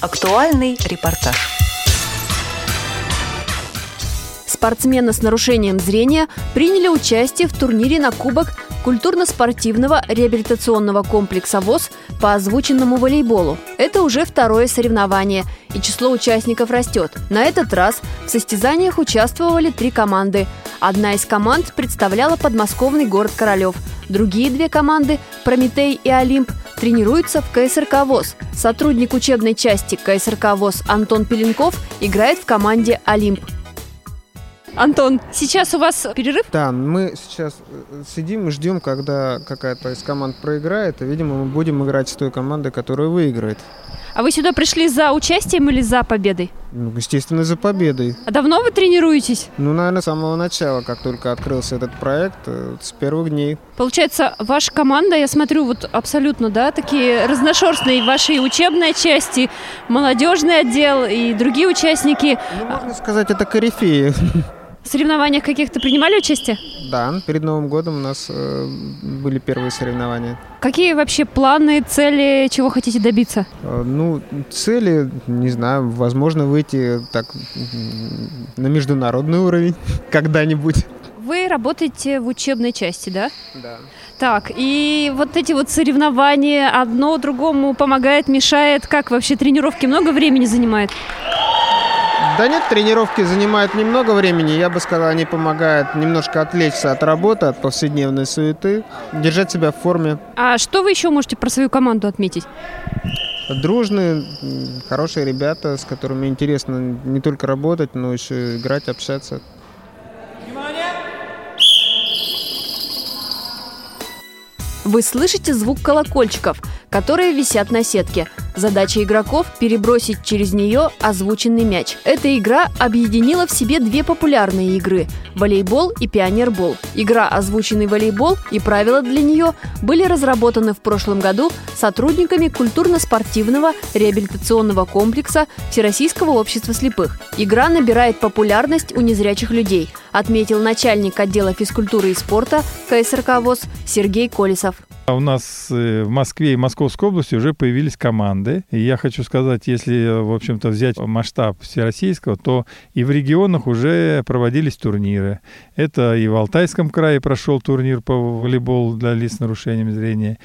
Актуальный репортаж. Спортсмены с нарушением зрения приняли участие в турнире на Кубок культурно-спортивного реабилитационного комплекса ВОЗ по озвученному волейболу. Это уже второе соревнование, и число участников растет. На этот раз в состязаниях участвовали три команды. Одна из команд представляла подмосковный город Королев. Другие две команды – «Прометей» и «Олимп» тренируются в КСРК ВОЗ. Сотрудник учебной части КСРК ВОЗ Антон Пеленков играет в команде «Олимп». Антон, сейчас у вас перерыв? Да, мы сейчас э, сидим и ждем, когда какая-то из команд проиграет, и, видимо, мы будем играть с той командой, которая выиграет. А вы сюда пришли за участием или за победой? Ну, естественно, за победой. А давно вы тренируетесь? Ну, наверное, с самого начала, как только открылся этот проект, э, с первых дней. Получается, ваша команда, я смотрю, вот абсолютно, да, такие разношерстные вашей учебной части, молодежный отдел и другие участники. Ну, можно сказать, это корифеи. В соревнованиях каких-то принимали участие? Да, перед Новым годом у нас э, были первые соревнования. Какие вообще планы, цели, чего хотите добиться? Э, ну, цели, не знаю, возможно, выйти так на международный уровень когда-нибудь. Вы работаете в учебной части, да? Да. Так, и вот эти вот соревнования одно другому помогает, мешает. Как вообще тренировки много времени занимает? Да нет, тренировки занимают немного времени. Я бы сказал, они помогают немножко отвлечься от работы, от повседневной суеты, держать себя в форме. А что вы еще можете про свою команду отметить? Дружные, хорошие ребята, с которыми интересно не только работать, но еще играть, общаться. Вы слышите звук колокольчиков, которые висят на сетке. Задача игроков – перебросить через нее озвученный мяч. Эта игра объединила в себе две популярные игры – волейбол и пионербол. Игра «Озвученный волейбол» и правила для нее были разработаны в прошлом году сотрудниками культурно-спортивного реабилитационного комплекса Всероссийского общества слепых. Игра набирает популярность у незрячих людей, отметил начальник отдела физкультуры и спорта КСРК ВОЗ Сергей Колесов. У нас э, в Москве и Московской области уже появились команды. И я хочу сказать, если, в общем-то, взять масштаб всероссийского, то и в регионах уже проводились турниры. Это и в Алтайском крае прошел турнир по волейболу для лиц с нарушением зрения,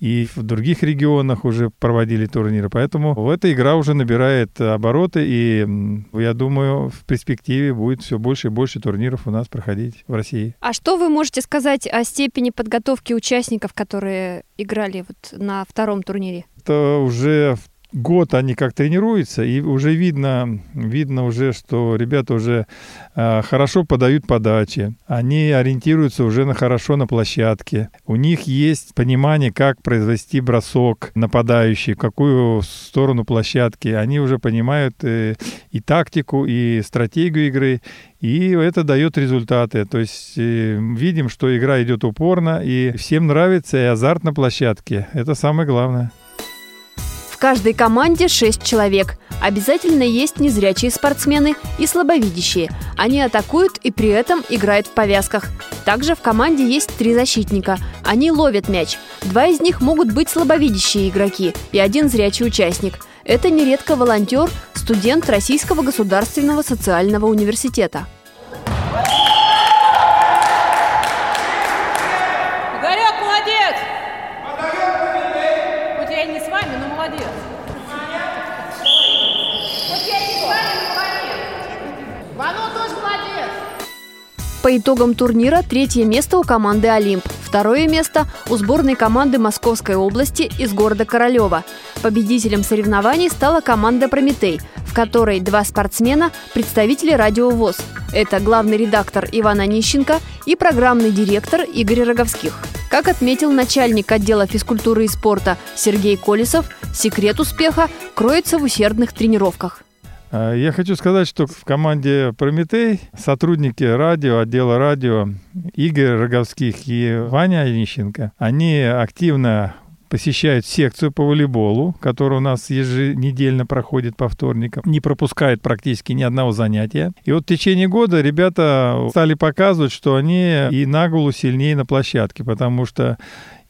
и в других регионах уже проводили турниры. Поэтому эта игра уже набирает обороты, и я думаю, в перспективе будет все больше и больше турниров у нас проходить в России. А что вы можете сказать о степени подготовки участников, которые играли вот на втором турнире? Это уже год они как тренируются, и уже видно, видно уже, что ребята уже э, хорошо подают подачи, они ориентируются уже на хорошо на площадке, у них есть понимание, как произвести бросок нападающий, какую сторону площадки, они уже понимают э, и тактику, и стратегию игры, и это дает результаты. То есть э, видим, что игра идет упорно, и всем нравится и азарт на площадке. Это самое главное каждой команде 6 человек. Обязательно есть незрячие спортсмены и слабовидящие. Они атакуют и при этом играют в повязках. Также в команде есть три защитника. Они ловят мяч. Два из них могут быть слабовидящие игроки и один зрячий участник. Это нередко волонтер, студент Российского государственного социального университета. По итогам турнира третье место у команды «Олимп», второе место у сборной команды Московской области из города Королева. Победителем соревнований стала команда «Прометей», в которой два спортсмена – представители радио ВОЗ. Это главный редактор Иван Онищенко и программный директор Игорь Роговских. Как отметил начальник отдела физкультуры и спорта Сергей Колесов, секрет успеха кроется в усердных тренировках. А, я хочу сказать, что в команде «Прометей» сотрудники радио, отдела радио Игорь Роговских и Ваня Онищенко, они активно посещают секцию по волейболу, которая у нас еженедельно проходит по вторникам, не пропускают практически ни одного занятия. И вот в течение года ребята стали показывать, что они и на голову сильнее на площадке, потому что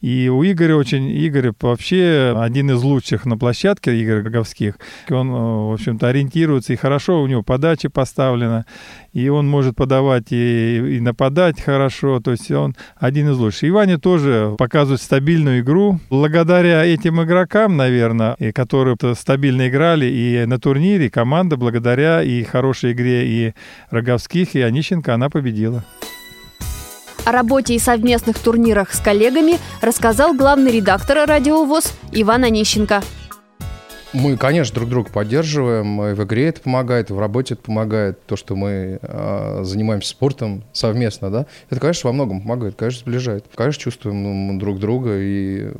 И у Игоря очень, Игорь вообще один из лучших на площадке, Игорь Роговских. Он, э, в общем-то, ориентируется, и хорошо у него подача поставлена, и он может подавать и, и нападать хорошо, то есть он один из лучших. И Ваня тоже показывает стабильную игру. Благодаря этим игрокам, наверное, которые стабильно играли и на турнире, команда благодаря и хорошей игре и Роговских, и Онищенко, она победила. О работе и совместных турнирах с коллегами рассказал главный редактор «Радио ВОЗ» Иван Онищенко. Мы, конечно, друг друга поддерживаем. И в игре это помогает, и в работе это помогает. То, что мы э, занимаемся спортом совместно, да, это, конечно, во многом помогает, конечно, сближает. Конечно, чувствуем друг друга и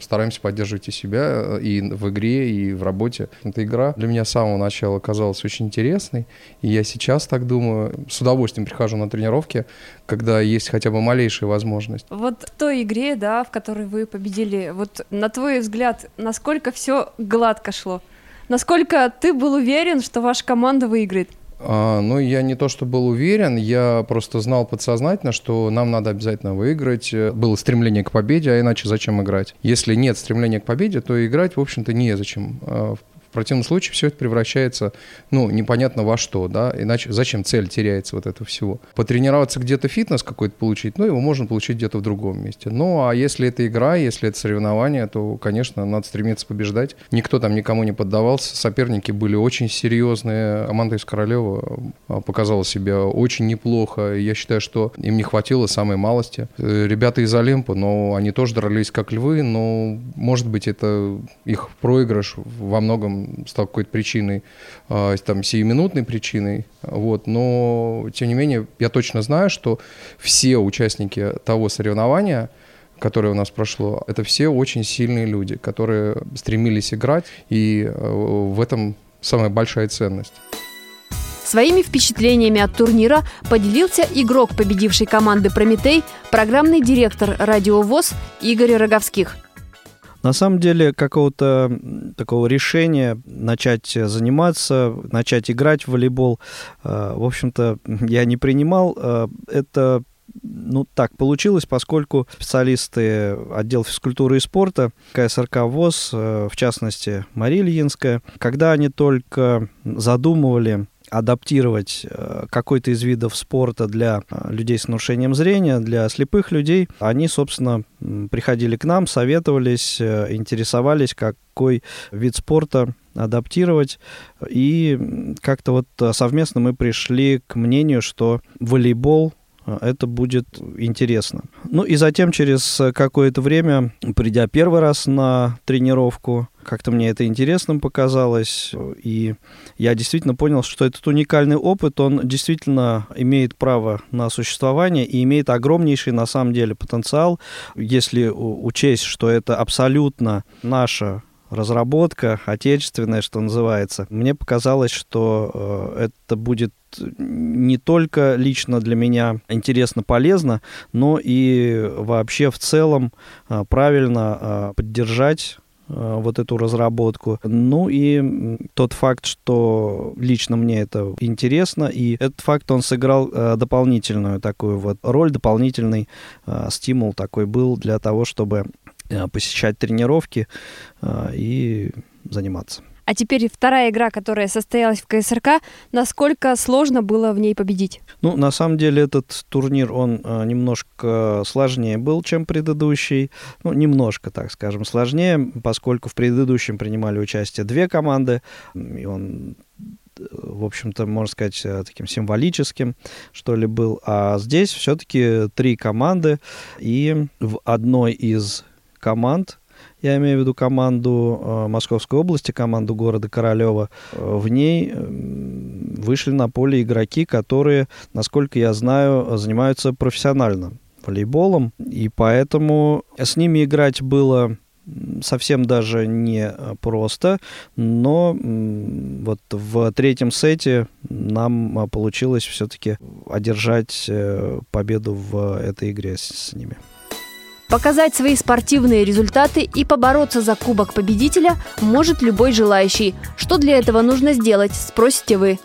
стараемся поддерживать и себя, и в игре, и в работе. Эта игра для меня с самого начала казалась очень интересной. И я сейчас так думаю, с удовольствием прихожу на тренировки, когда есть хотя бы малейшая возможность. Вот в той игре, да, в которой вы победили, вот на твой взгляд, насколько все гладко шло? Насколько ты был уверен, что ваша команда выиграет? А, ну, я не то, что был уверен, я просто знал подсознательно, что нам надо обязательно выиграть. Было стремление к победе, а иначе зачем играть? Если нет стремления к победе, то играть, в общем-то, незачем. В противном случае все это превращается, ну, непонятно во что, да, иначе зачем цель теряется вот этого всего. Потренироваться где-то фитнес какой-то получить, ну, его можно получить где-то в другом месте. Ну, а если это игра, если это соревнование, то, конечно, надо стремиться побеждать. Никто там никому не поддавался, соперники были очень серьезные. Команда из Королева а, показала себя очень неплохо. Я считаю, что им не хватило самой малости. Э, ребята из Олимпа, но они тоже дрались как львы, но, может быть, это их проигрыш во многом стал какой-то причиной, а, там, сиюминутной причиной, вот, но, тем не менее, я точно знаю, что все участники того соревнования, которое у нас прошло, это все очень сильные люди, которые стремились играть, и э, в этом самая большая ценность. Своими впечатлениями от турнира поделился игрок победившей команды «Прометей», программный директор «Радио ВОЗ» Игорь Роговских – на самом деле какого-то такого решения начать заниматься, начать играть в волейбол, э, в общем-то, я не принимал. Э, это ну, так получилось, поскольку специалисты отдела физкультуры и спорта КСРК ВОЗ, э, в частности, Мария Ильинская, когда они только задумывали адаптировать э, какой-то из видов спорта для э, людей с нарушением зрения, для слепых людей, они, собственно, приходили к нам, советовались, э, интересовались, какой вид спорта адаптировать. И как-то вот совместно мы пришли к мнению, что волейбол это будет интересно. Ну и затем через какое-то время, придя первый раз на тренировку, как-то мне это интересным показалось, и я действительно понял, что этот уникальный опыт, он действительно имеет право на существование и имеет огромнейший на самом деле потенциал, если учесть, что это абсолютно наша разработка, отечественная, что называется. Мне показалось, что э, это будет не только лично для меня интересно, полезно, но и вообще в целом э, правильно э, поддержать вот эту разработку. Ну и тот факт, что лично мне это интересно, и этот факт, он сыграл дополнительную такую вот роль, дополнительный стимул такой был для того, чтобы посещать тренировки и заниматься. А теперь вторая игра, которая состоялась в КСРК, насколько сложно было в ней победить? Ну, на самом деле этот турнир, он э, немножко сложнее был, чем предыдущий. Ну, немножко, так скажем, сложнее, поскольку в предыдущем принимали участие две команды, и он в общем-то, можно сказать, э, таким символическим, что ли, был. А здесь все-таки три команды, и в одной из команд. Я имею в виду команду э, Московской области, команду города Королева, э, в ней вышли на поле игроки, которые, насколько я знаю, занимаются профессионально волейболом, и поэтому с ними играть было совсем даже не э, просто, но вот в третьем сете нам получилось все-таки одержать победу в этой игре с ними. Показать свои спортивные результаты и побороться за кубок победителя может любой желающий. Что для этого нужно сделать, спросите вы.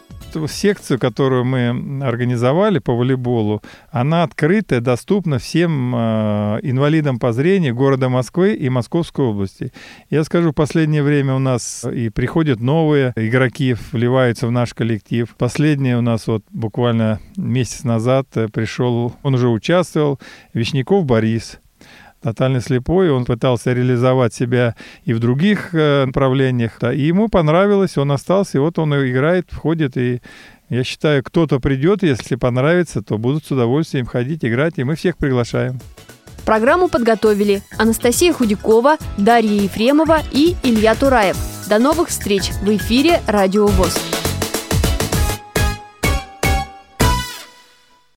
секцию, которую мы организовали по волейболу, она открытая, доступна всем э, инвалидам по зрению города Москвы и Московской области. Я скажу, в последнее время у нас и приходят новые игроки, вливаются в наш коллектив. Последний у нас вот буквально месяц назад э, пришел, он уже участвовал, Вишняков Борис тотально слепой, он пытался реализовать себя и в других э, направлениях, и ему понравилось, он остался, и вот он играет, входит, и я считаю, кто-то придет, если понравится, то будут с удовольствием ходить, играть, и мы всех приглашаем. Программу подготовили Анастасия Худякова, Дарья Ефремова и Илья Тураев. До новых встреч в эфире «Радио ВОЗ».